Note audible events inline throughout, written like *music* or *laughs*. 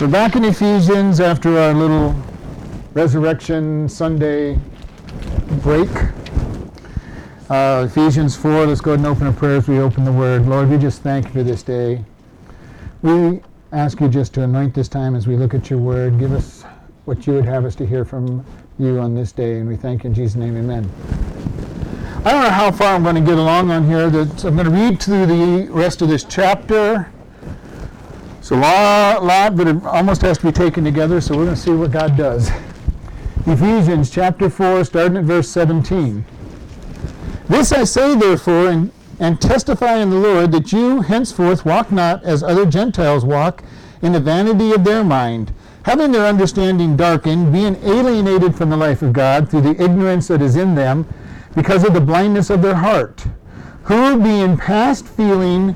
We're back in Ephesians after our little Resurrection Sunday break. Uh, Ephesians 4, let's go ahead and open a prayer as we open the Word. Lord, we just thank you for this day. We ask you just to anoint this time as we look at your Word. Give us what you would have us to hear from you on this day, and we thank you in Jesus' name, amen. I don't know how far I'm going to get along on here. That I'm going to read through the rest of this chapter. It's a lot, lot, but it almost has to be taken together, so we're going to see what God does. Ephesians chapter 4, starting at verse 17. This I say, therefore, and, and testify in the Lord, that you henceforth walk not as other Gentiles walk, in the vanity of their mind, having their understanding darkened, being alienated from the life of God through the ignorance that is in them, because of the blindness of their heart, who, being past feeling,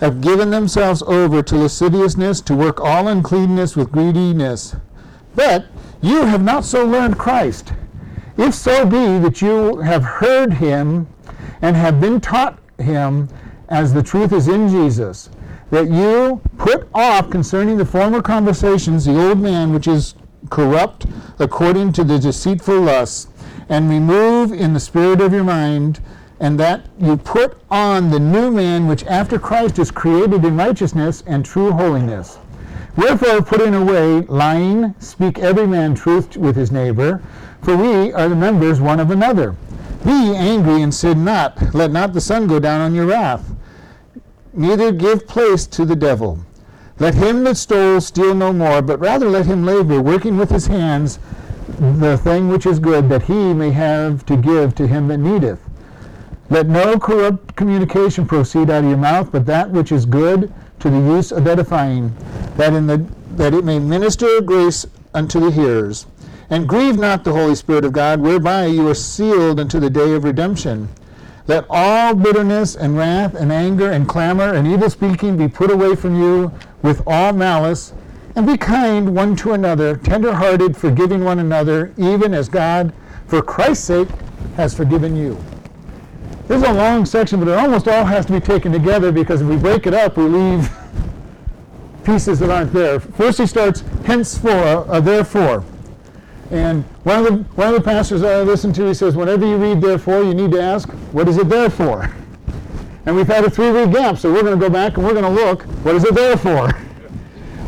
have given themselves over to lasciviousness, to work all uncleanness with greediness. But you have not so learned Christ. If so be that you have heard him and have been taught him as the truth is in Jesus, that you put off concerning the former conversations the old man which is corrupt according to the deceitful lusts, and remove in the spirit of your mind and that you put on the new man which after Christ is created in righteousness and true holiness. Wherefore, putting away lying, speak every man truth with his neighbor, for we are the members one of another. Be angry and sin not. Let not the sun go down on your wrath. Neither give place to the devil. Let him that stole steal no more, but rather let him labor, working with his hands the thing which is good, that he may have to give to him that needeth. Let no corrupt communication proceed out of your mouth, but that which is good to the use of edifying, that in the that it may minister grace unto the hearers. And grieve not the Holy Spirit of God, whereby you are sealed unto the day of redemption. Let all bitterness and wrath and anger and clamor and evil speaking be put away from you with all malice, and be kind one to another, tender hearted, forgiving one another, even as God, for Christ's sake, has forgiven you. This is a long section, but it almost all has to be taken together because if we break it up, we leave pieces that aren't there. First, he starts, henceforth, uh, therefore. And one of, the, one of the pastors I listen to, he says, whenever you read therefore, you need to ask, what is it there for? *laughs* And we've had a three-week gap, so we're going to go back and we're going to look, what is it there for? *laughs*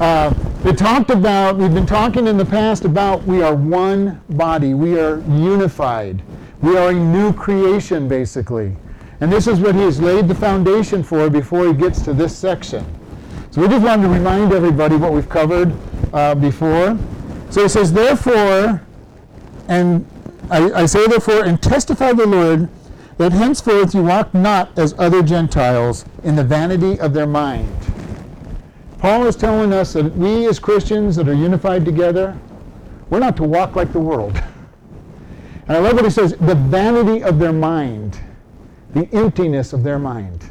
Uh, it talked about, we've been talking in the past about we are one body, we are unified. We are a new creation, basically. And this is what he has laid the foundation for before he gets to this section. So we just wanted to remind everybody what we've covered uh, before. So he says, therefore, and I, I say therefore, and testify the Lord that henceforth you walk not as other Gentiles in the vanity of their mind. Paul is telling us that we as Christians that are unified together, we're not to walk like the world. *laughs* And I love what he says the vanity of their mind, the emptiness of their mind.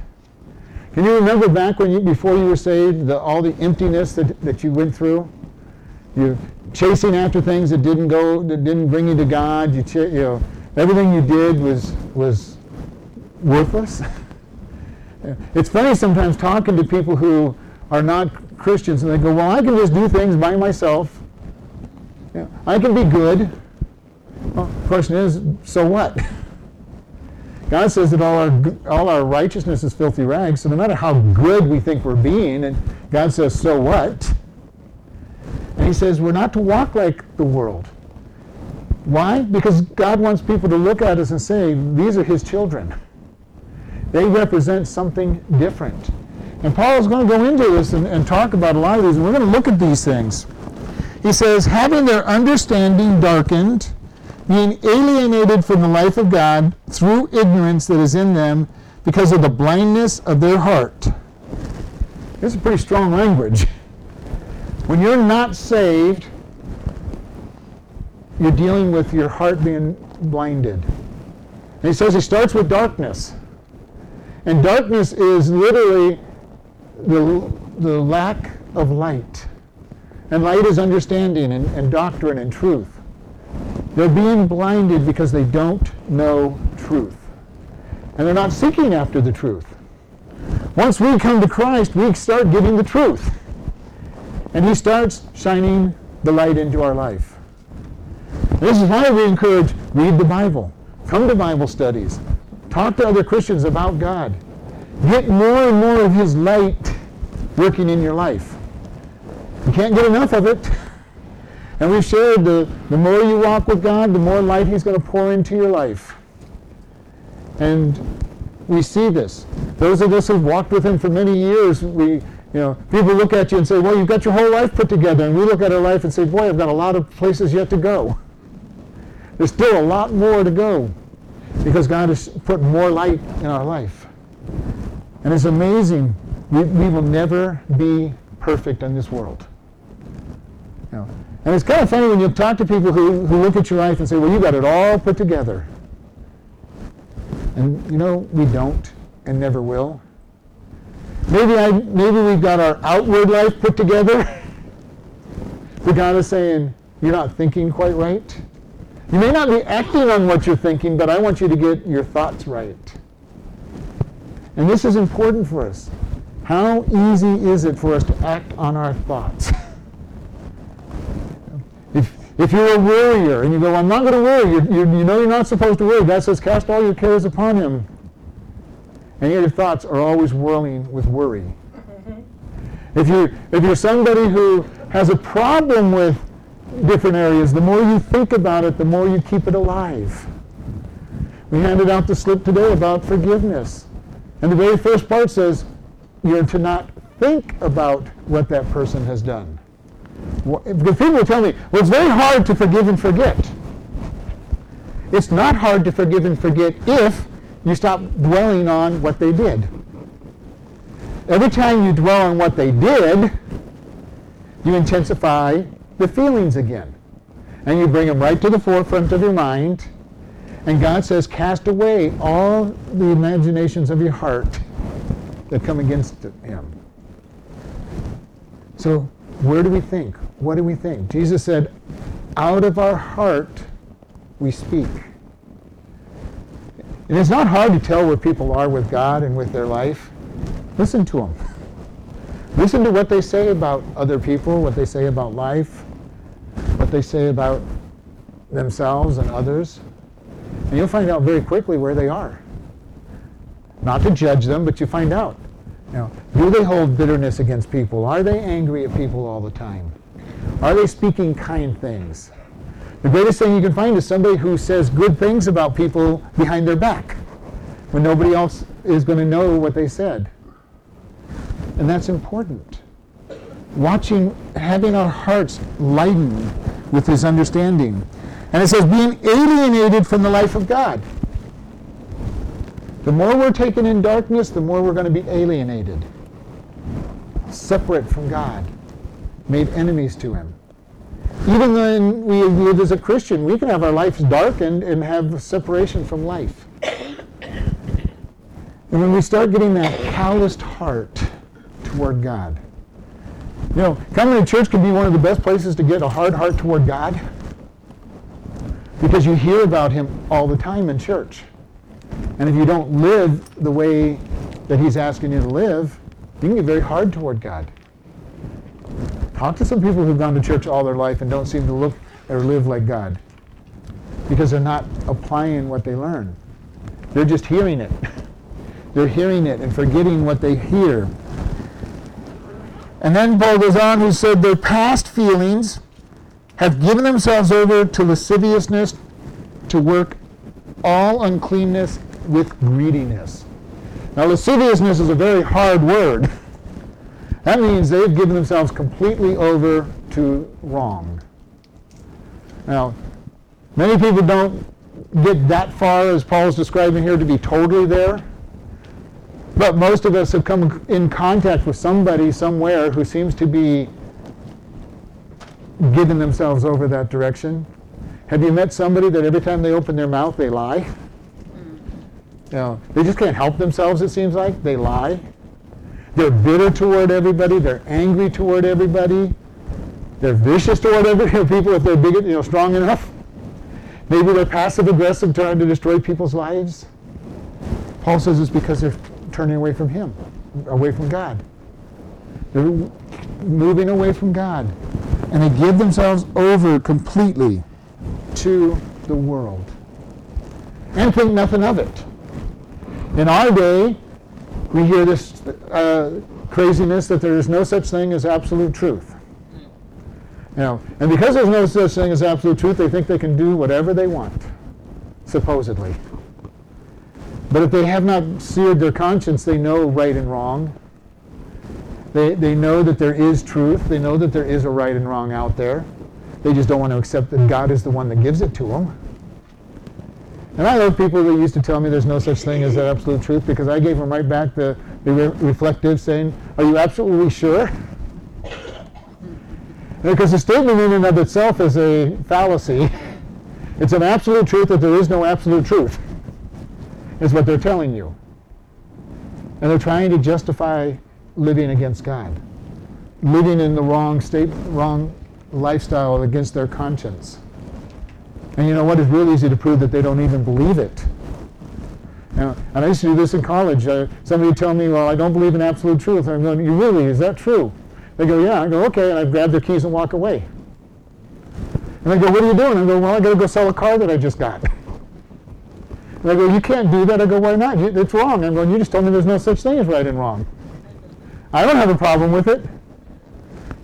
Can you remember back when you, before you were saved, the, all the emptiness that, that you went through? You're chasing after things that didn't go, that didn't bring you to God. You, ch- you know, everything you did was was worthless. *laughs* it's funny sometimes talking to people who are not Christians, and they go, "Well, I can just do things by myself. I can be good." Well, the question is, so what? God says that all our all our righteousness is filthy rags. So no matter how good we think we're being, and God says, so what? And He says we're not to walk like the world. Why? Because God wants people to look at us and say, these are His children. They represent something different. And Paul is going to go into this and, and talk about a lot of these, and we're going to look at these things. He says, having their understanding darkened being alienated from the life of God through ignorance that is in them because of the blindness of their heart. This is pretty strong language. When you're not saved, you're dealing with your heart being blinded. And he says he starts with darkness. And darkness is literally the, the lack of light. And light is understanding and, and doctrine and truth. They're being blinded because they don't know truth. And they're not seeking after the truth. Once we come to Christ, we start getting the truth. And he starts shining the light into our life. This is why we encourage read the Bible, come to Bible studies, talk to other Christians about God. Get more and more of his light working in your life. You can't get enough of it. *laughs* And we've shared the, the more you walk with God, the more light he's going to pour into your life. And we see this. Those of us who've walked with him for many years, we, you know, people look at you and say, well, you've got your whole life put together. And we look at our life and say, boy, I've got a lot of places yet to go. There's still a lot more to go because God has put more light in our life. And it's amazing. We, we will never be perfect in this world. You know, and it's kind of funny when you talk to people who, who look at your life and say, well, you got it all put together. And you know, we don't and never will. Maybe, I, maybe we've got our outward life put together. *laughs* but God is saying, you're not thinking quite right. You may not be acting on what you're thinking, but I want you to get your thoughts right. And this is important for us. How easy is it for us to act on our thoughts? *laughs* if, you're a worrier and you go, I'm not going to worry, you you know you're not supposed to worry. God says, cast all your cares upon him. And yet your thoughts are always whirling with worry. Mm-hmm. If, you're if you're somebody who has a problem with different areas, the more you think about it, the more you keep it alive. We handed out the slip today about forgiveness. And the very first part says, you're to not think about what that person has done. Because people will tell me, well, it's very hard to forgive and forget. It's not hard to forgive and forget if you stop dwelling on what they did. Every time you dwell on what they did, you intensify the feelings again. And you bring them right to the forefront of your mind. And God says, cast away all the imaginations of your heart that come against him. So, where do we think? What do we think? Jesus said, out of our heart we speak. And it's not hard to tell where people are with God and with their life. Listen to them. *laughs* Listen to what they say about other people, what they say about life, what they say about themselves and others. And you'll find out very quickly where they are. Not to judge them, but you find out. Know, do they hold bitterness against people? Are they angry at people all the time? Are they speaking kind things? The greatest thing you can find is somebody who says good things about people behind their back when nobody else is going to know what they said. And that's important. Watching, having our hearts lightened with his understanding. And it says, being alienated from the life of God. The more we're taken in darkness, the more we're going to be alienated, separate from God, made enemies to him. Even when we live as a Christian, we can have our lives darkened and have separation from life. And when we start getting that calloused heart toward God, you know, coming to church can be one of the best places to get a hard heart toward God because you hear about Him all the time in church. And if you don't live the way that He's asking you to live, you can get very hard toward God. Talk to some people who've gone to church all their life and don't seem to look or live like God because they're not applying what they learn. They're just hearing it. *laughs* They're hearing it and forgetting what they hear. And then Paul goes on, who said, Their past feelings have given themselves over to lasciviousness to work all uncleanness with greediness. Now, lasciviousness is a very hard word. That means they've given themselves completely over to wrong. Now, many people don't get that far, as Paul's describing here, to be totally there. But most of us have come in contact with somebody somewhere who seems to be giving themselves over that direction. Have you met somebody that every time they open their mouth, they lie? You know, they just can't help themselves, it seems like. They lie. They're bitter toward everybody. They're angry toward everybody. They're vicious toward every *laughs* people if they're big, you know, strong enough. Maybe they're passive aggressive, trying to destroy people's lives. Paul says it's because they're turning away from Him, away from God. They're moving away from God. And they give themselves over completely to the world and think nothing of it. In our day, we hear this uh, craziness that there is no such thing as absolute truth. Know, and because there's no such thing as absolute truth, they think they can do whatever they want, supposedly. But if they have not seared their conscience, they know right and wrong. They, they know that there is truth. They know that there is a right and wrong out there. They just don't want to accept that God is the one that gives it to them. And I love people that used to tell me there's no such thing as absolute truth because I gave them right back the, the re- reflective saying, Are you absolutely sure? Because the statement in and of itself is a fallacy. It's an absolute truth that there is no absolute truth, is what they're telling you. And they're trying to justify living against God, living in the wrong state, wrong lifestyle against their conscience. And you know what? It's easy to prove that they don't even believe it. and I used to do this in college. Uh, somebody would tell me, well, I don't believe in absolute truth. I'm going, you really? Is that true? They go, yeah. I go, okay. And I grab their keys and walk away. And they go, what are you doing? I go, well, I got to go sell a car that I just got. And I go, you can't do that. I go, why not? It's wrong. I'm going, you just told me there's no such thing as right and wrong. I don't have a problem with it.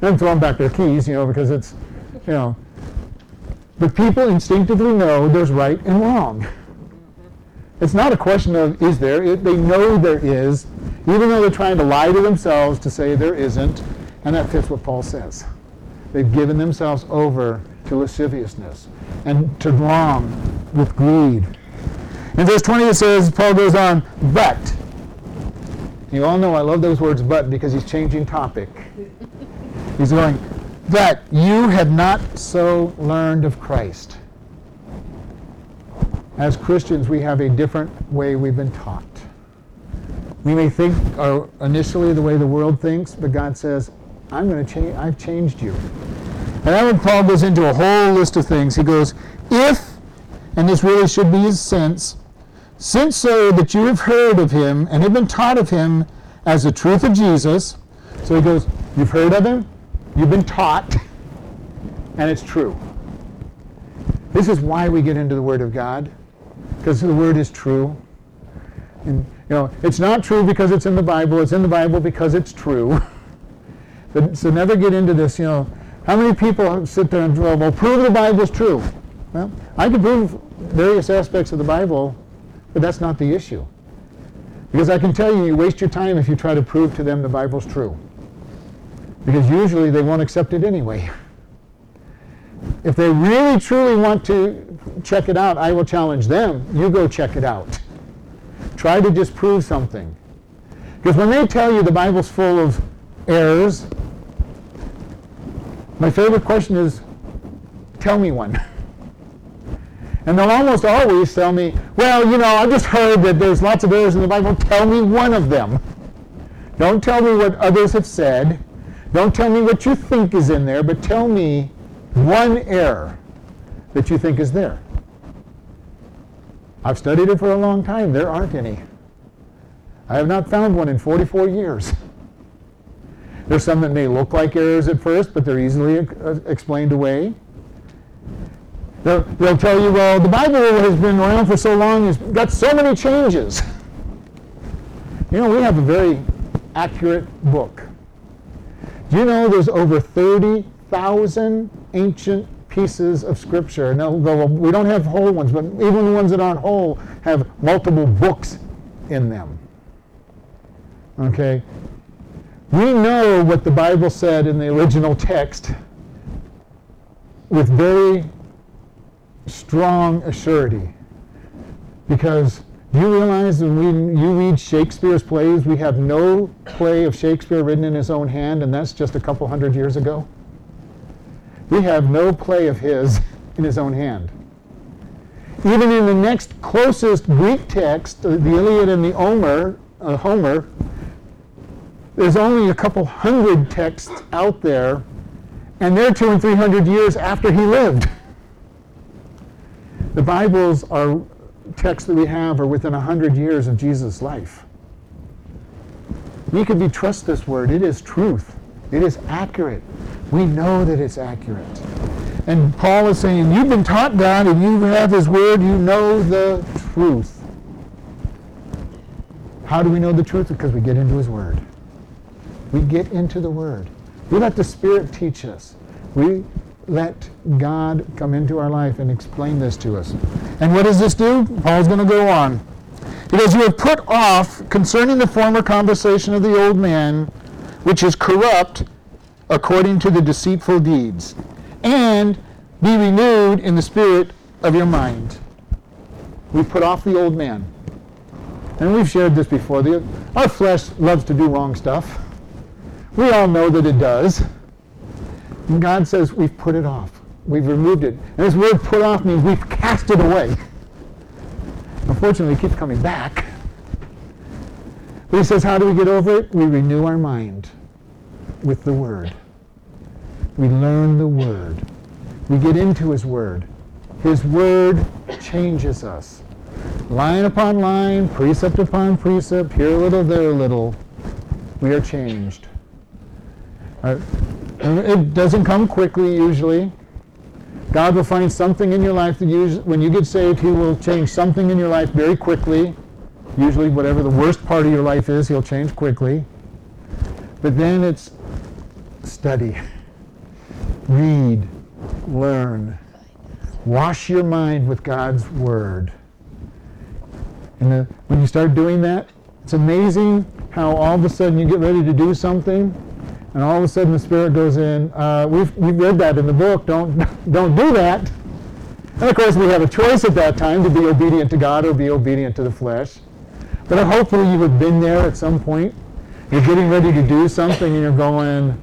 And throw them back their keys, you know, because it's, you know, but people instinctively know there's right and wrong. It's not a question of is there, it, they know there is, even though they're trying to lie to themselves to say there isn't, and that fits what Paul says. They've given themselves over to lasciviousness and to wrong with greed. In verse 20 it says, Paul goes on, but. You all know I love those words, but, because he's changing topic. He's going, that you have not so learned of Christ. As Christians, we have a different way we've been taught. We may think uh, initially the way the world thinks, but God says, I'm going to change, I've changed you. And then Paul goes into a whole list of things, he goes, if, and this really should be his sense, since so that you have heard of him and have been taught of him as the truth of Jesus, so he goes, you've heard of him, You've been taught, and it's true. This is why we get into the Word of God, because the Word is true. And you know, it's not true because it's in the Bible. It's in the Bible because it's true. *laughs* but, so never get into this. You know, how many people sit there and go, "Well, prove the Bible is true." Well, I can prove various aspects of the Bible, but that's not the issue. Because I can tell you, you waste your time if you try to prove to them the Bible's true because usually they won't accept it anyway. If they really truly want to check it out, I will challenge them. You go check it out. Try to disprove something. Because when they tell you the Bible's full of errors, my favorite question is, tell me one. *laughs* And they'll almost always tell me, well, you know, I just heard that there's lots of errors in the Bible. Tell me one of them. Don't tell me what others have said. Don't tell me what you think is in there, but tell me one error that you think is there. I've studied it for a long time. There aren't any. I have not found one in 44 years. There's some that may look like errors at first, but they're easily uh, explained away. They'll, they'll, tell you, well, the Bible has been around for so long, it's got so many changes. You know, we have a very accurate book. You know there's over 30,000 ancient pieces of scripture? Now, we don't have whole ones, but even the ones that aren't whole have multiple books in them. Okay? We know what the Bible said in the original text with very strong assurity because do you realize when we, you read Shakespeare's plays, we have no play of Shakespeare written in his own hand, and that's just a couple hundred years ago? We have no play of his *laughs* in his own hand. Even in the next closest Greek text, the Iliad and the Homer, uh, Homer, there's only a couple hundred texts out there, and they're two and three hundred years after he lived. The Bibles are texts that we have are within 100 years of Jesus' life. We can be trust this word. It is truth. It is accurate. We know that it's accurate. And Paul is saying, You've been taught God and you have His Word, you know the truth. How do we know the truth? Because we get into His Word. We get into the Word. We let the Spirit teach us. We let God come into our life and explain this to us. And what does this do? Paul's going to go on. He goes, You have put off concerning the former conversation of the old man, which is corrupt according to the deceitful deeds, and be renewed in the spirit of your mind. We put off the old man. And we've shared this before. The, our flesh loves to do wrong stuff. We all know that it does. And God says we've put it off. We've removed it. And this word put off means we've cast it away. Unfortunately, it keeps coming back. But he says, how do we get over it? We renew our mind with the Word. We learn the Word. We get into His Word. His Word changes us. Line upon line, precept upon precept, here a little, there a little, we are changed. Uh, it doesn't come quickly usually. God will find something in your life that you, when you get saved, He will change something in your life very quickly. Usually, whatever the worst part of your life is, He'll change quickly. But then it's study, read, learn, wash your mind with God's Word. And the, when you start doing that, it's amazing how all of a sudden you get ready to do something and all of a sudden the Spirit goes in. Uh, we've, we've read that in the book. Don't, *laughs* don't do that. And of course, we have a choice at that time to be obedient to God or be obedient to the flesh. But hopefully, you have been there at some point. You're getting ready to do something and you're going,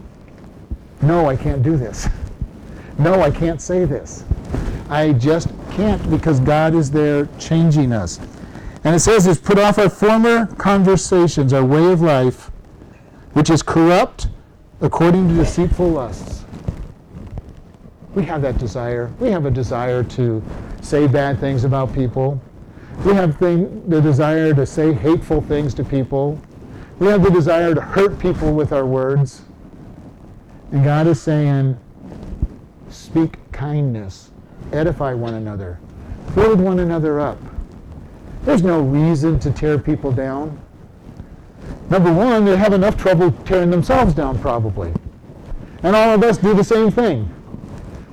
No, I can't do this. No, I can't say this. I just can't because God is there changing us. And it says, "Is put off our former conversations, our way of life, which is corrupt according to deceitful lusts. We have that desire. We have a desire to say bad things about people. We have thing, the desire to say hateful things to people. We have the desire to hurt people with our words. And God is saying, speak kindness, edify one another, build one another up. There's no reason to tear people down. Number one, they have enough trouble tearing themselves down, probably. And all of us do the same thing.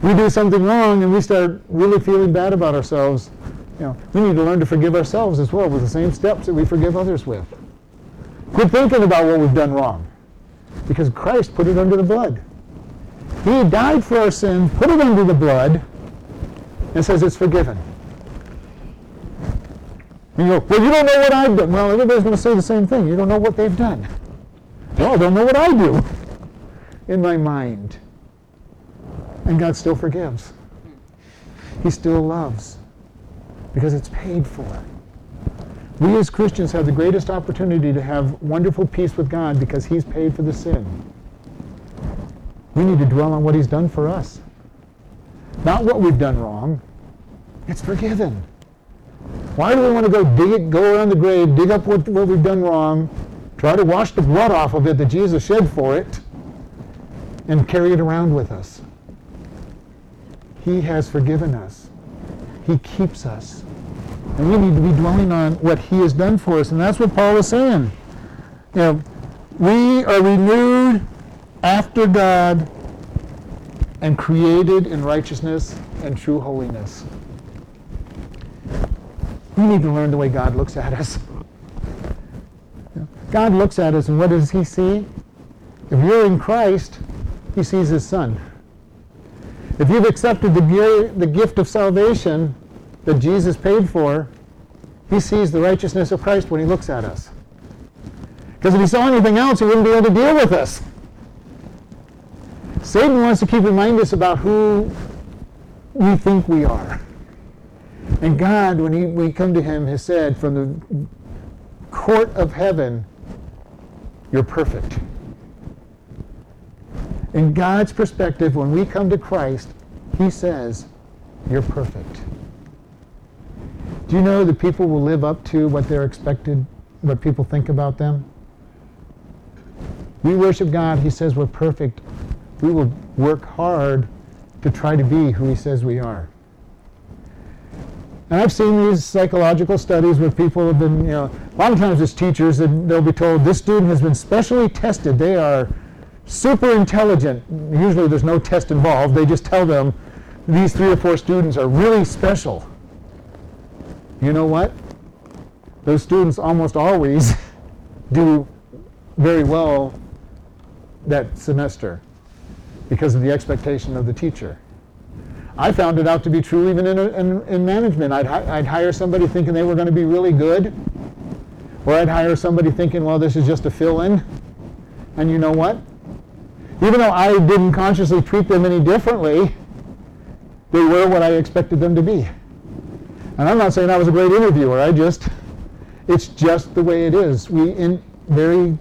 We do something wrong and we start really feeling bad about ourselves. You know, we need to learn to forgive ourselves as well with the same steps that we forgive others with. Quit thinking about what we've done wrong because Christ put it under the blood. He died for our sin, put it under the blood, and says it's forgiven. And you go, well, you don't know what I've done. Well, everybody's going to say the same thing. You don't know what they've done. I don't know what I do in my mind. And God still forgives. He still loves because it's paid for. We as Christians have the greatest opportunity to have wonderful peace with God because He's paid for the sin. We need to dwell on what He's done for us. Not what we've done wrong. It's forgiven. Why do we want to go dig it, go around the grave, dig up what, what we've done wrong, try to wash the blood off of it that Jesus shed for it, and carry it around with us? He has forgiven us. He keeps us. And we need to be dwelling on what He has done for us. And that's what Paul is saying. You know, we are renewed after God and created in righteousness and true holiness. We need to learn the way God looks at us. God looks at us, and what does He see? If you're in Christ, He sees His Son. If you've accepted the, the gift of salvation that Jesus paid for, He sees the righteousness of Christ when He looks at us. Because if He saw anything else, He wouldn't be able to deal with us. Satan wants to keep reminding us about who we think we are. And God, when he, we come to him, has said from the court of heaven, you're perfect. In God's perspective, when we come to Christ, he says, you're perfect. Do you know that people will live up to what they're expected, what people think about them? we worship God, He says we're perfect. We will work hard to try to be who He says we are. And I've seen these psychological studies where people have been, you know, a lot of times as teachers, and they'll be told this student has been specially tested. They are super intelligent. Usually there's no test involved. They just tell them these three or four students are really special. You know what? Those students almost always *laughs* do very well that semester because of the expectation of the teacher. I found it out to be true even in, in, in management. I'd, I'd hire somebody thinking they were going to be really good, or I'd hire somebody thinking, well, this is just a fill in. And you know what? Even though I didn't consciously treat them any differently, they were what I expected them to be. And I'm not saying I was a great interviewer. I just, it's just the way it is. We in very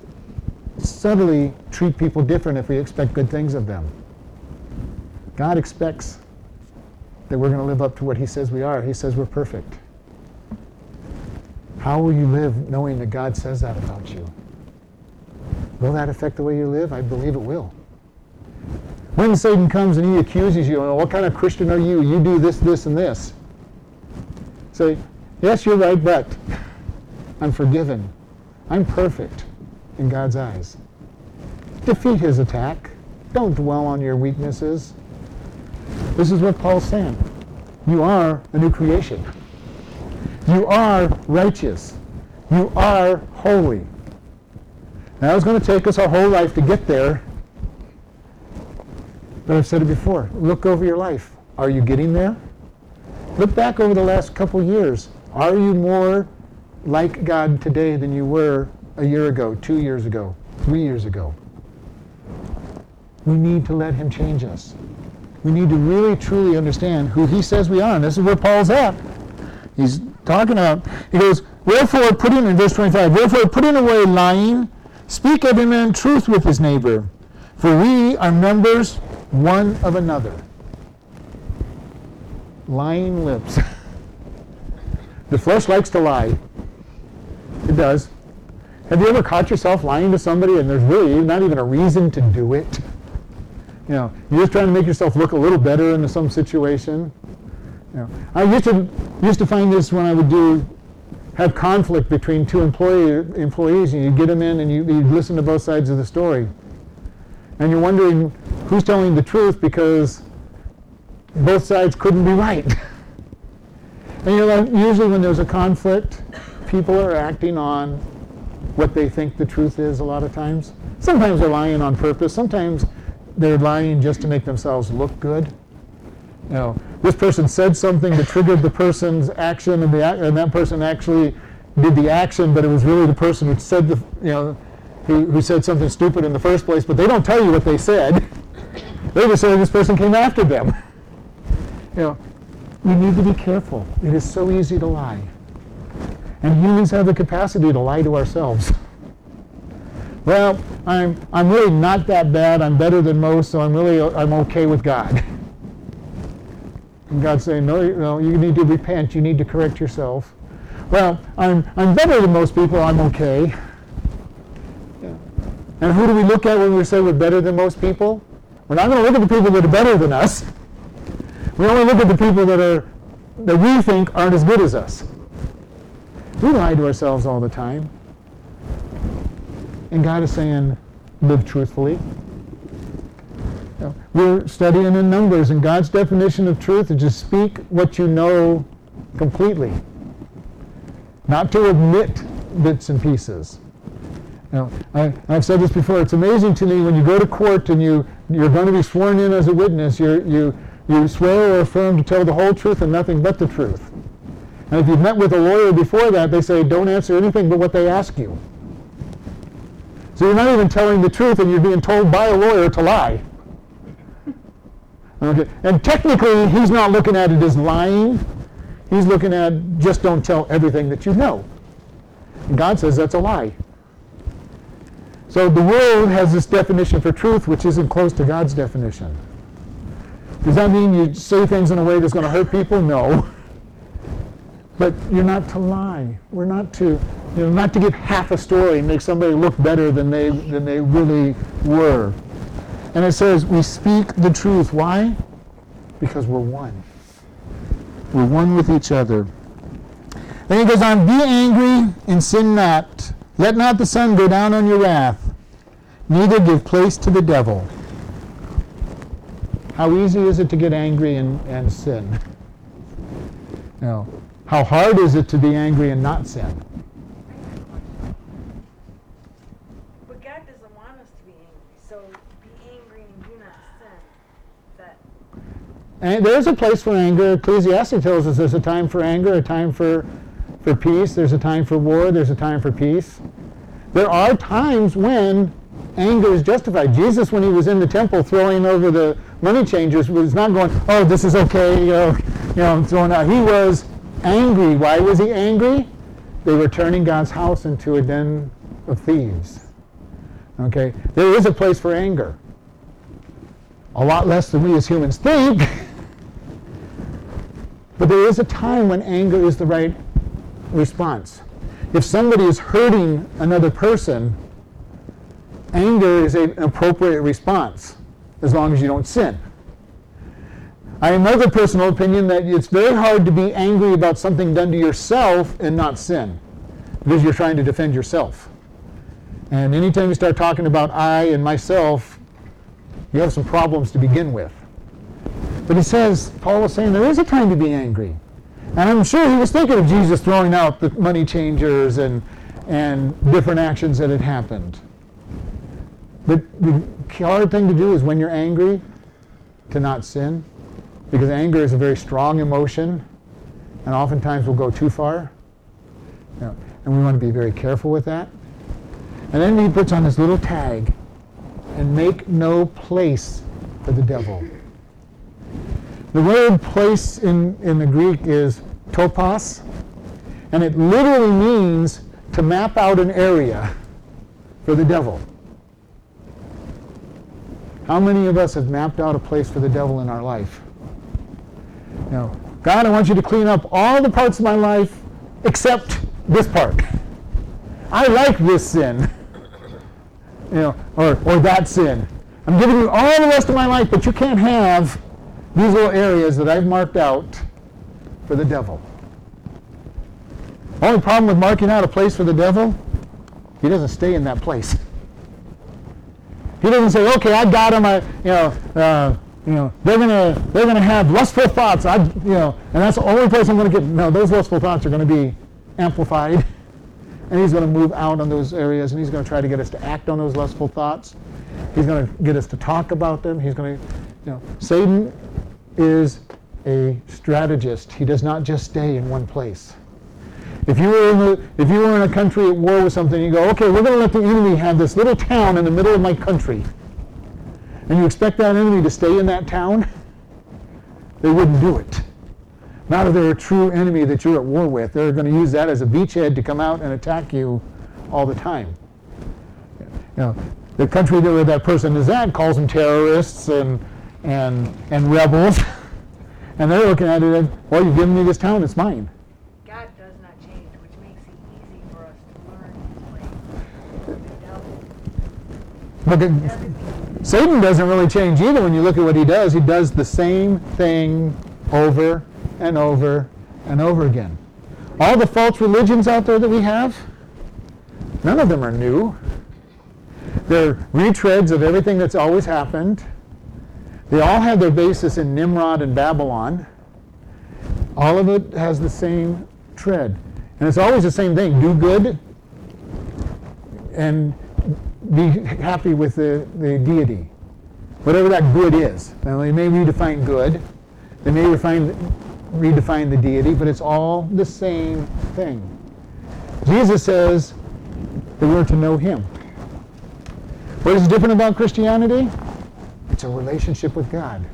subtly treat people different if we expect good things of them. God expects that we're going to live up to what He says we are. He says we're perfect. How will you live knowing that God says that about you? Will that affect the way you live? I believe it will. When Satan comes and he accuses you, oh, what kind of Christian are you? You do this, this, and this. Say, yes, you're right, but I'm forgiven. I'm perfect in God's eyes. Defeat his attack. Don't dwell on your weaknesses. This is what Paul's saying. You are a new creation. You are righteous. You are holy. Now, it's going to take us our whole life to get there. But I've said it before. Look over your life. Are you getting there? Look back over the last couple years. Are you more like God today than you were a year ago, two years ago, three years ago? We need to let Him change us. We need to really truly understand who He says we are. And this is where Paul's at. He's talking about, he goes, Wherefore, putting in verse 25, wherefore, putting away lying, speak every man truth with his neighbor, for we are members one of another. Lying lips. *laughs* the flesh likes to lie. It does. Have you ever caught yourself lying to somebody and there's really not even a reason to do it? You know, you're just trying to make yourself look a little better in some situation. You know, I used to used to find this when I would do have conflict between two employee, employees, and you get them in and you, you listen to both sides of the story, and you're wondering who's telling the truth because both sides couldn't be right. *laughs* and you usually when there's a conflict, people are acting on what they think the truth is a lot of times. Sometimes they're lying on purpose. Sometimes they're lying just to make themselves look good. You know, this person said something that triggered the person's action, and, the, and that person actually did the action, but it was really the person who said the, you know, who, who said something stupid in the first place, but they don't tell you what they said. They just say this person came after them. You know, we need to be careful. It is so easy to lie. And humans have the capacity to lie to ourselves. Well, I'm, I'm really not that bad. I'm better than most, so I'm really I'm okay with God. And God's saying, no, you, no, you need to repent. You need to correct yourself. Well, I'm, I'm better than most people. I'm okay. Yeah. And who do we look at when we say we're better than most people? We're not going to look at the people that are better than us. We only look at the people that are that we think aren't as good as us. We lie to ourselves all the time. And God is saying, live truthfully. We're studying in Numbers, and God's definition of truth is to speak what you know completely, not to omit bits and pieces. Now, I, have said this before. It's amazing to me when you go to court and you you're going to be sworn in as a witness. you you you swear or affirm to tell the whole truth and nothing but the truth. And if you've met with a lawyer before that, they say don't answer anything but what they ask you. So you're not even telling the truth, and you're being told by a lawyer to lie. Okay. And technically, he's not looking at it as lying. He's looking at just don't tell everything that you know. And God says that's a lie. So the world has this definition for truth which isn't close to God's definition. Does that mean you say things in a way that's going to hurt people? No. *laughs* But you're not to lie. We're not to You know, not to give half a story and make somebody look better than they, than they really were. And it says, we speak the truth. Why? Because we're one. We're one with each other. Then he goes on, be angry and sin not. Let not the sun go down on your wrath, neither give place to the devil. How easy is it to get angry and, and sin? Know, how hard is it to be angry and not sin? But God doesn't want us to be angry, so be angry and do not sin. That And there's a place for anger. Ecclesiastes tells us there's a time for anger, a time for, for peace, there's a time for war, there's a time for peace. There are times when anger is justified. Jesus, when he was in the temple throwing over the money changers, was not going, oh, this is okay, you know, you know, throwing out. He was angry. Why was he angry? They were turning God's house into a den of thieves. Okay? There is a place for anger. A lot less than we as humans think. *laughs* But there is a time when anger is the right response. If somebody is hurting another person, anger is an appropriate response as long as you don't sin. I have another personal opinion that it's very hard to be angry about something done to yourself and not sin because you're trying to defend yourself. And anytime you start talking about I and myself, you have some problems to begin with. But he says, Paul was saying there is a time to be angry. And I'm sure he was thinking of Jesus throwing out the money changers and, and different actions that had happened. But the hard thing to do is when you're angry, to not sin. Because anger is a very strong emotion and oftentimes will go too far. You know, and we want to be very careful with that. And then he puts on this little tag and make no place for the devil. The word place in, in the Greek is topos, and it literally means to map out an area for the devil. How many of us have mapped out a place for the devil in our life? Know, God, I want you to clean up all the parts of my life except this part. I like this sin. You know, or, or that sin. I'm giving you all the rest of my life, but you can't have these little areas that I've marked out for the devil. Only problem with marking out a place for the devil, he doesn't stay in that place. He doesn't say, "Okay, I got him. I, you know, uh, you know, they're gonna they're gonna have lustful thoughts. I, you know, and that's the only place I'm gonna get. No, those lustful thoughts are gonna be amplified, *laughs* and he's gonna move out on those areas, and he's gonna try to get us to act on those lustful thoughts. He's gonna get us to talk about them. He's gonna, you know, Satan is a strategist. He does not just stay in one place. If you were in the, if you were in a country at war with something, you go, okay, we're going to let the enemy have this little town in the middle of my country, and you expect that enemy to stay in that town, they wouldn't do it. Not if they're a true enemy that you're at war with. They're going to use that as a beachhead to come out and attack you all the time. You know, the country where that person is at calls them terrorists and and and rebels, *laughs* and they're looking at it as, well, you've given me this town, it's mine. God does not change, which makes it easy for us to learn His ways. The devil But the- doesn't Satan doesn't really change either when you look at what he does. He does the same thing over and over and over again. All the false religions out there that we have, none of them are new. They're retreads of everything that's always happened. They all have their basis in Nimrod and Babylon. All of it has the same tread. And it's always the same thing do good and be happy with the, the deity, whatever that good is. Now, they may redefine good, they may refine, redefine the deity, but it's all the same thing. Jesus says that we're to know Him. What is different about Christianity? It's a relationship with God.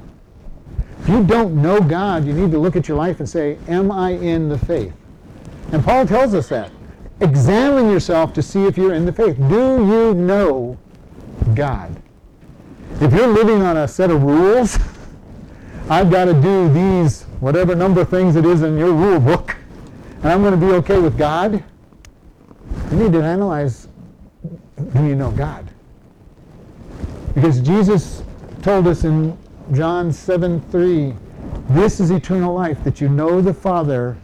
If you don't know God, you need to look at your life and say, Am I in the faith? And Paul tells us that. Examine yourself to see if you're in the faith. Do you know God? If you're living on a set of rules, *laughs* I've got to do these, whatever number of things it is in your rule book, and I'm going to be okay with God, You need to analyze do you know God? Because Jesus told us in John 7 3, this is eternal life, that you know the Father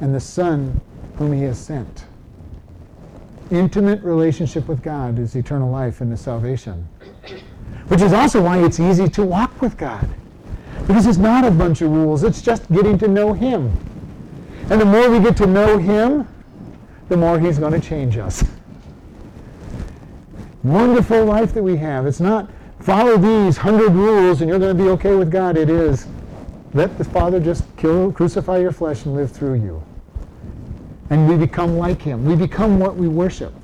and the Son whom he has sent. Intimate relationship with God is eternal life and the salvation. Which is also why it's easy to walk with God. Because it's not a bunch of rules, it's just getting to know Him. And the more we get to know Him, the more He's going to change us. Wonderful life that we have. It's not follow these hundred rules and you're going to be okay with God. It is let the Father just kill, crucify your flesh and live through you. And we become like Him. We become what we worship.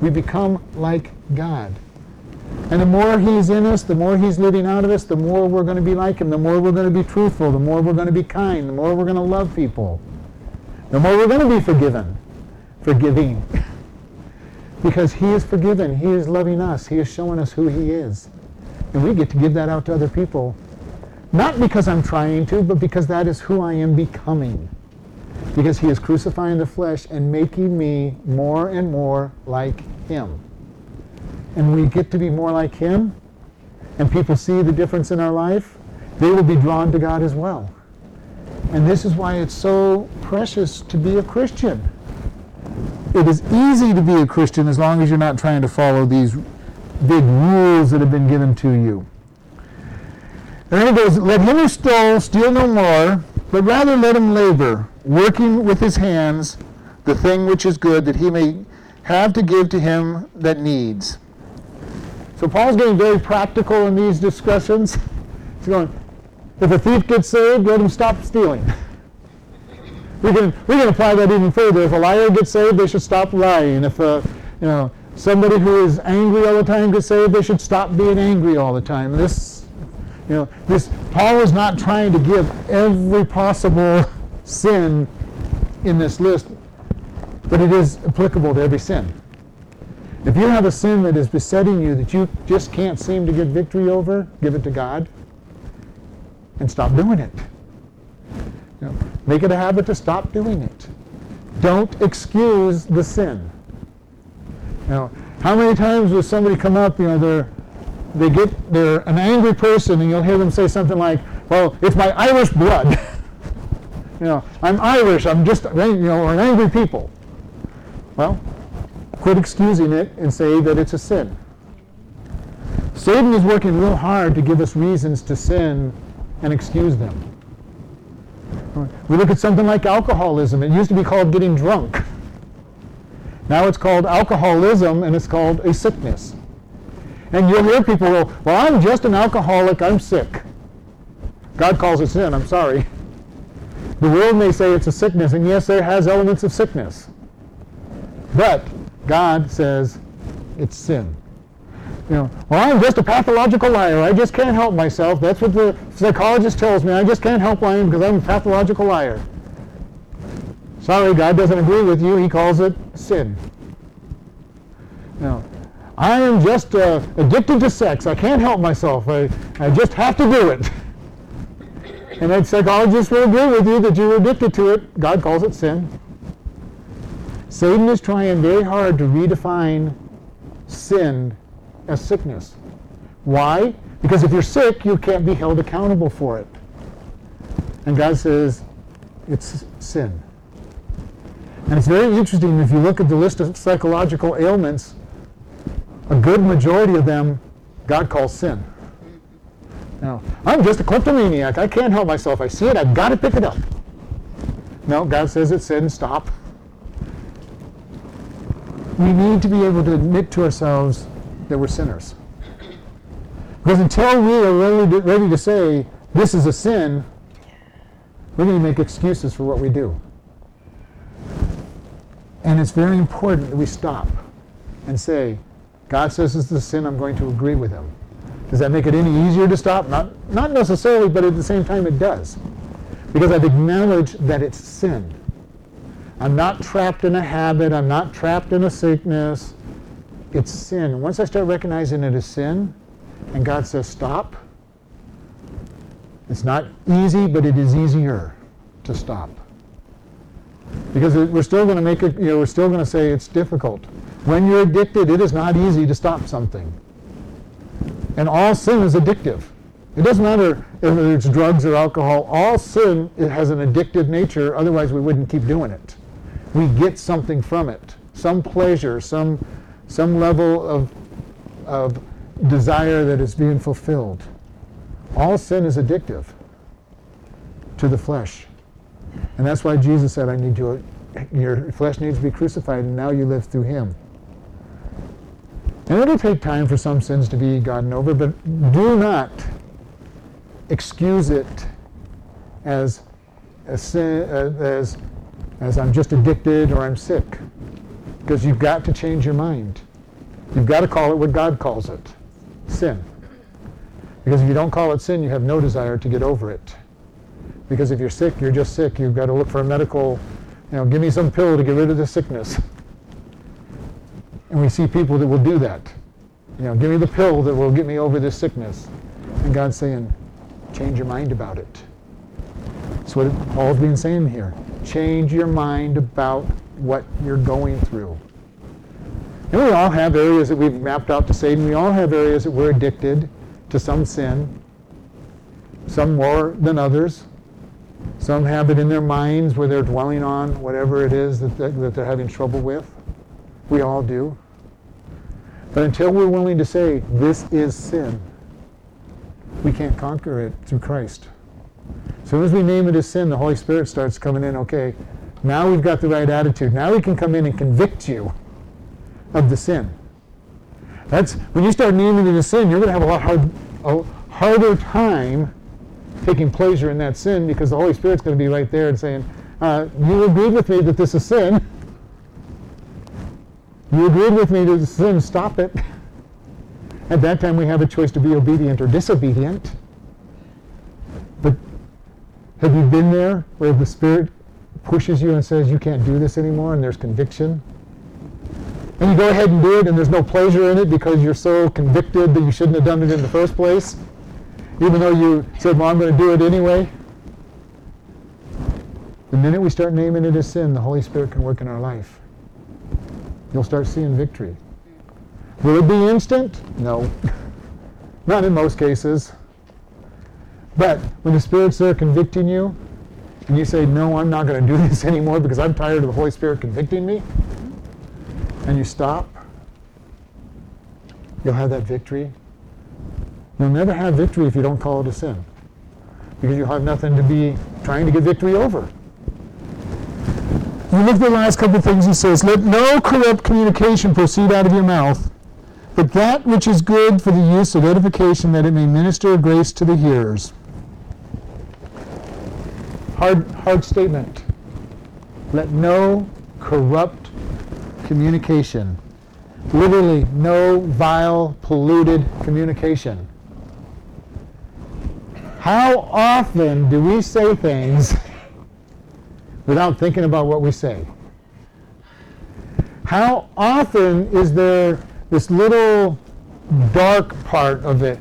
We become like God. And the more He's in us, the more He's living out of us, the more we're going to be like Him, the more we're going to be truthful, the more we're going to be kind, the more we're going to love people, the more we're going to be forgiven, forgiving. *laughs* because He is forgiven, He is loving us, He is showing us who He is. And we get to give that out to other people. Not because I'm trying to, but because that is who I am becoming. Because He is crucifying the flesh and making me more and more like Him and we get to be more like Him, and people see the difference in our life, they will be drawn to God as well. And this is why it's so precious to be a Christian. It is easy to be a Christian as long as you're not trying to follow these big rules that have been given to you. And then it goes, Let him who stole steal no more, but rather let him labor, working with his hands the thing which is good, that he may have to give to him that needs. So Paul's getting very practical in these discussions. He's going, if a thief gets saved, let him stop stealing. We can, we can apply that even further. If a liar gets saved, they should stop lying. If a, you know, somebody who is angry all the time gets saved, they should stop being angry all the time. This, you know, this Paul is not trying to give every possible sin in this list, but it is applicable to every sin. If you have a sin that is besetting you that you just can't seem to get victory over, give it to God and stop doing it. You know, make it a habit to stop doing it. Don't excuse the sin. You know, how many times will somebody come up, you know, they're they get they're an angry person and you'll hear them say something like, Well, it's my Irish blood. *laughs* you know, I'm Irish, I'm just you know, an angry people. Well, Quit excusing it and say that it's a sin. Satan is working real hard to give us reasons to sin and excuse them. We look at something like alcoholism. It used to be called getting drunk. Now it's called alcoholism and it's called a sickness. And you'll hear people go, Well, I'm just an alcoholic, I'm sick. God calls it sin, I'm sorry. The world may say it's a sickness, and yes, there has elements of sickness. But God says it's sin. You know, well, I'm just a pathological liar. I just can't help myself. That's what the psychologist tells me. I just can't help lying because I'm a pathological liar. Sorry, God doesn't agree with you. He calls it sin. Know, I am just uh, addicted to sex. I can't help myself. I, I just have to do it. And that psychologist will agree with you that you're addicted to it. God calls it sin. Satan is trying very hard to redefine sin as sickness. Why? Because if you're sick, you can't be held accountable for it. And God says it's sin. And it's very interesting if you look at the list of psychological ailments, a good majority of them God calls sin. Now, I'm just a kleptomaniac. I can't help myself. I see it, I've got to pick it up. No, God says it's sin, stop we need to be able to admit to ourselves that we're sinners. Because until we are ready ready to say, this is a sin, we're going to make excuses for what we do. And it's very important that we stop and say, God says this is a sin, I'm going to agree with him. Does that make it any easier to stop? Not, not necessarily, but at the same time it does. Because I've acknowledged that it's sin. I'm not trapped in a habit. I'm not trapped in a sickness. It's sin. Once I start recognizing it as sin, and God says stop, it's not easy, but it is easier to stop. Because we're still going to make it, you know, we're still going to say it's difficult. When you're addicted, it is not easy to stop something. And all sin is addictive. It doesn't matter if it's drugs or alcohol, all sin it has an addictive nature, otherwise, we wouldn't keep doing it. We get something from it some pleasure, some, some level of, of desire that is being fulfilled. All sin is addictive to the flesh. And that's why Jesus said, I need you, your flesh needs to be crucified, and now you live through him. And it'll take time for some sins to be gotten over, but do not excuse it as, as, sin, uh, as, as I'm just addicted or I'm sick. Because you've got to change your mind. You've got to call it what God calls it sin. Because if you don't call it sin, you have no desire to get over it. Because if you're sick, you're just sick. You've got to look for a medical, you know, give me some pill to get rid of the sickness. And we see people that will do that. You know, give me the pill that will get me over this sickness. And God's saying, change your mind about it. That's what Paul's been saying here. Change your mind about what you're going through. And we all have areas that we've mapped out to Satan. We all have areas that we're addicted to some sin, some more than others. Some have it in their minds where they're dwelling on whatever it is that, that they're having trouble with. We all do. But until we're willing to say, this is sin, we can't conquer it through Christ. As soon as we name it as sin, the Holy Spirit starts coming in, okay, now we've got the right attitude. Now we can come in and convict you of the sin. That's when you start naming it as sin, you're going to have a lot hard, a harder time taking pleasure in that sin because the Holy Spirit's going to be right there and saying, uh, "You agreed with me that this is sin. *laughs* You agreed with me to sin. Stop it." At that time, we have a choice to be obedient or disobedient. But have you been there where the Spirit pushes you and says you can't do this anymore and there's conviction. And you go ahead and do it and there's no pleasure in it because you're so convicted that you shouldn't have done it in the first place, even though you said, well, I'm going to do it anyway. The minute we start naming it as sin, the Holy Spirit can work in our life. You'll start seeing victory. Will it be instant? No. *laughs* Not in most cases. But when the Spirit's there convicting you, and you say, No, I'm not going to do *laughs* this anymore because I'm tired of the Holy Spirit convicting me, and you stop, you'll have that victory. You'll never have victory if you don't call it a sin because you'll have nothing to be trying to get victory over. You look at the last couple of things he says, Let no corrupt communication proceed out of your mouth, but that which is good for the use of edification, that it may minister grace to the hearers. Hard, hard statement. Let no corrupt communication, literally, no vile, polluted communication. How often do we say things *laughs* without thinking about what we say? How often is there this little dark part of it?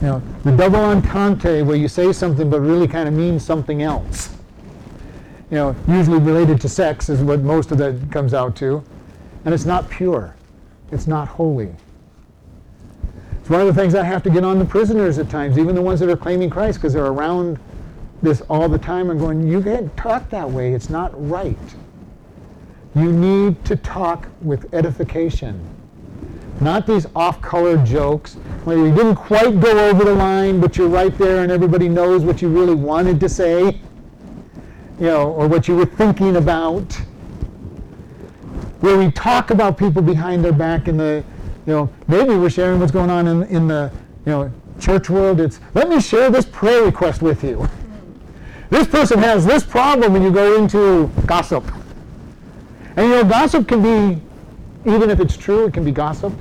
You know, the double entente where you say something but really kind of means something else. You know, usually related to sex is what most of that comes out to. And it's not pure. It's not holy. It's one of the things I have to get on the prisoners at times, even the ones that are claiming Christ, because they're around this all the time and going, you can't talk that way. It's not right. You need to talk with edification not these off-color jokes where you didn't quite go over the line, but you're right there and everybody knows what you really wanted to say, you know, or what you were thinking about. Where we talk about people behind their back in the, you know, maybe we're sharing what's going on in, in the, you know, church world. It's, let me share this prayer request with you. This person has this problem, and you go into gossip. And you know, gossip can be even if it's true, it can be gossip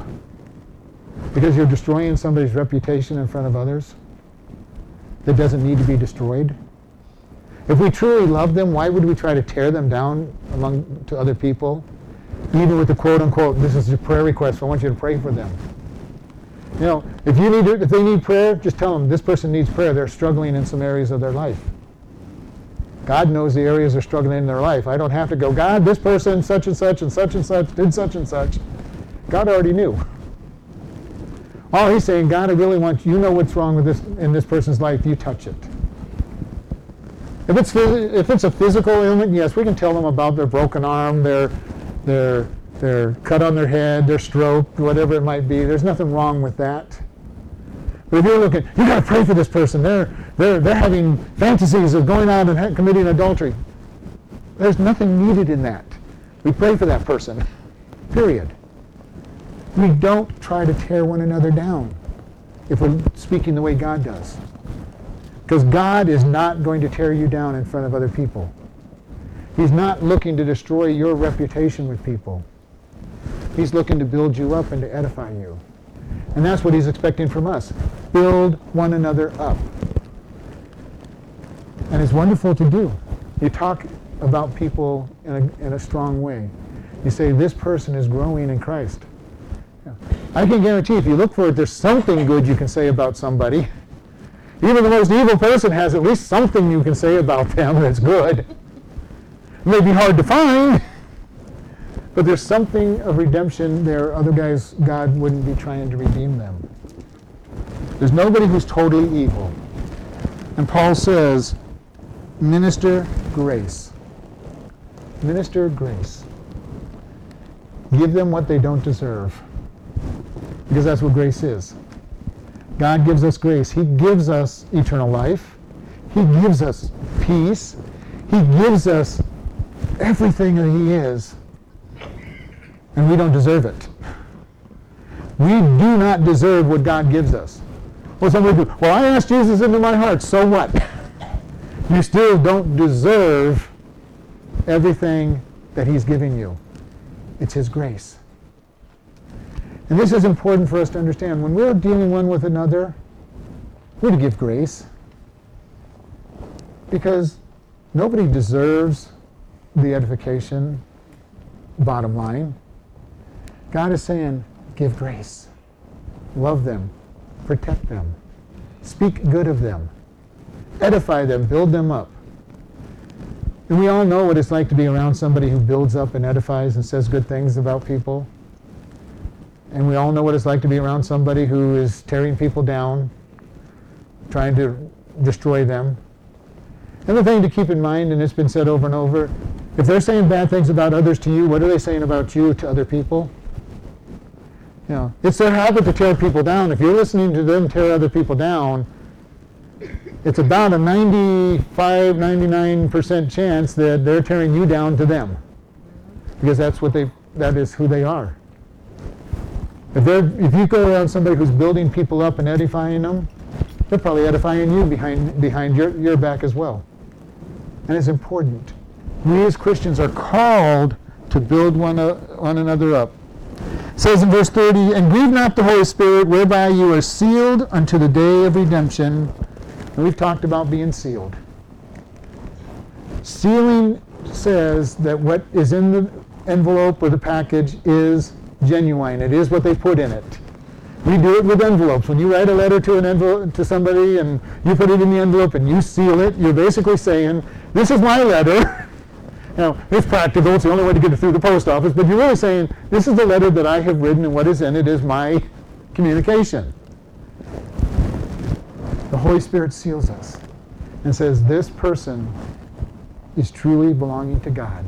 because you're destroying somebody's reputation in front of others that doesn't need to be destroyed. If we truly love them, why would we try to tear them down among to other people? Even with the quote unquote, this is your prayer request, I want you to pray for them. You know, if you need if they need prayer, just tell them this person needs prayer. They're struggling in some areas of their life. God knows the areas they're struggling in their life. I don't have to go, God, this person, such and such and such and such, did such and such. God already knew. All he's saying, God, I really want you know what's wrong with this in this person's life. You touch it. If it's if it's a physical ailment, yes, we can tell them about their broken arm, their their their cut on their head, their stroke, whatever it might be. There's nothing wrong with that. But if you're looking, you got to pray for this person. They're they're they're having fantasies of going out and committing adultery. There's nothing needed in that. We pray for that person. Period. We don't try to tear one another down if we're speaking the way God does. Because God is not going to tear you down in front of other people. He's not looking to destroy your reputation with people. He's looking to build you up and to edify you. And that's what he's expecting from us. Build one another up. And it's wonderful to do. You talk about people in a, in a strong way. You say, this person is growing in Christ. I can guarantee if you look for it, there's something good you can say about somebody. Even the most evil person has at least something you can say about them that's good. It may be hard to find, but there's something of redemption there. Otherwise, God wouldn't be trying to redeem them. There's nobody who's totally evil. And Paul says, minister grace. Minister grace. Give them what they don't deserve. Because that's what grace is. God gives us grace. He gives us eternal life. He gives us peace. He gives us everything that He is. And we don't deserve it. We do not deserve what God gives us. Well, somebody well, I asked Jesus into my heart, so what? *laughs* You still don't deserve everything that He's giving you. It's His grace. And this is important for us to understand. When we're dealing one with another, we're to give grace. Because nobody deserves the edification, bottom line. God is saying, give grace. Love them. Protect them. Speak good of them. Edify them. Build them up. And we all know what it's like to be around somebody who builds up and edifies and says good things about people. And we all know what it's like to be around somebody who is tearing people down, trying to destroy them. And the thing to keep in mind, and it's been said over and over, if they're saying bad things about others to you, what are they saying about you to other people? You know, it's their habit to tear people down. If you're listening to them tear other people down, it's about a 95, 99% chance that they're tearing you down to them. Because that's what they, that is who they are. If, they're, if you go around somebody who's building people up and edifying them, they're probably edifying you behind, behind your, your back as well. And it's important. We as Christians are called to build one, uh, one another up. It says in verse 30, And grieve not the Holy Spirit, whereby you are sealed unto the day of redemption. And we've talked about being sealed. Sealing says that what is in the envelope or the package is genuine. It is what they put in it. We do it with envelopes. When you write a letter to an envelope to somebody and you put it in the envelope and you seal it, you're basically saying, "This is my letter." *laughs* now, it's practical. It's the only way to get it through the post office. But you're really saying, "This is the letter that I have written, and what is in it is my communication." The Holy Spirit seals us and says, "This person is truly belonging to God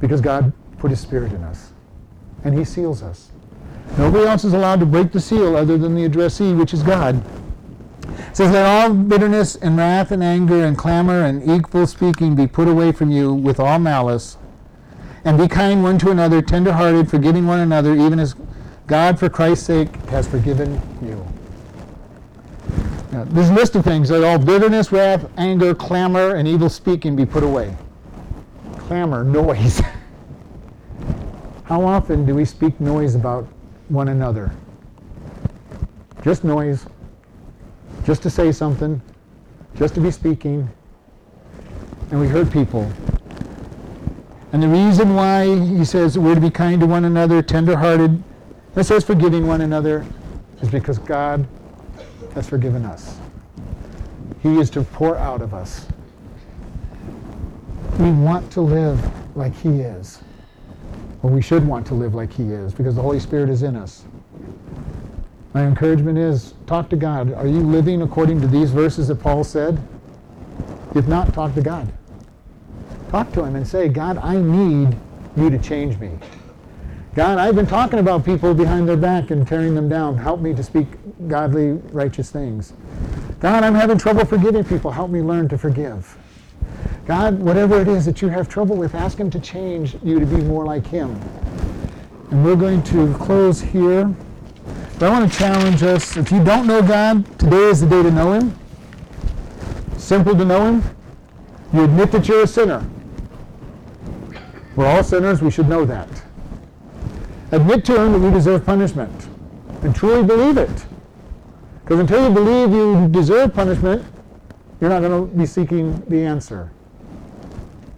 because God put His Spirit in us." and he seals us. Nobody else is allowed to break the seal other than the addressee, which is God. It says, Let all bitterness and wrath and anger and clamor and evil speaking be put away from you with all malice. And be kind one to another, tenderhearted, forgiving one another, even as God, for Christ's sake, has forgiven you. Now, this list of things that all bitterness, wrath, anger, clamor, and evil speaking be put away. Clamor, noise. *laughs* How often do we speak noise about one another? Just noise, just to say something, just to be speaking, and we hurt people. And the reason why he says we're to be kind to one another, tenderhearted, it says forgiving one another, is because God has forgiven us. He is to pour out of us. we want to live like He is. Or we should want to live like He is because the Holy Spirit is in us. My encouragement is talk to God. Are you living according to these verses that Paul said? If not, talk to God. Talk to Him and say, God, I need you to change me. God, I've been talking about people behind their back and tearing them down. Help me to speak godly, righteous things. God, I'm having trouble forgiving people. Help me learn to forgive. God, whatever it is that you have trouble with, ask Him to change you to be more like Him. And we're going to close here. But I want to challenge us if you don't know God, today is the day to know Him. Simple to know Him. You admit that you're a sinner. We're all sinners, we should know that. Admit to Him that we deserve punishment. And truly believe it. Because until you believe you deserve punishment, you're not going to be seeking the answer.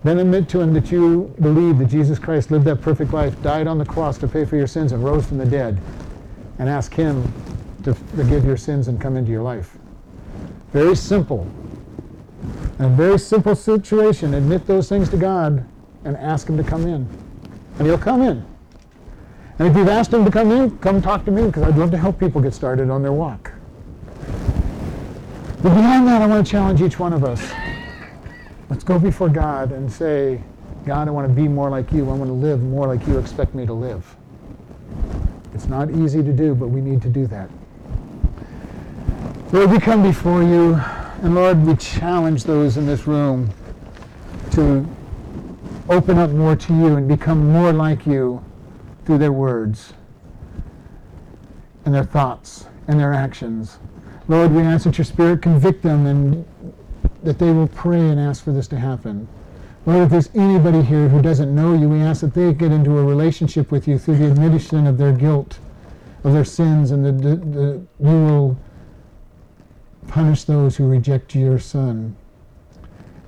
Then admit to Him that you believe that Jesus Christ lived that perfect life, died on the cross to pay for your sins, and rose from the dead. And ask Him to forgive your sins and come into your life. Very simple. A very simple situation. Admit those things to God and ask Him to come in. And He'll come in. And if you've asked Him to come in, come talk to me because I'd love to help people get started on their walk. But beyond that, I want to challenge each one of us. Let's go before God and say, God, I want to be more like you. I want to live more like you expect me to live. It's not easy to do, but we need to do that. Lord, we come before you, and Lord, we challenge those in this room to open up more to you and become more like you through their words and their thoughts and their actions. Lord, we ask that your Spirit convict them and that they will pray and ask for this to happen. Lord, if there's anybody here who doesn't know you, we ask that they get into a relationship with you through the admission of their guilt, of their sins, and that the, the, you will punish those who reject your Son.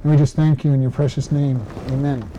And we just thank you in your precious name. Amen.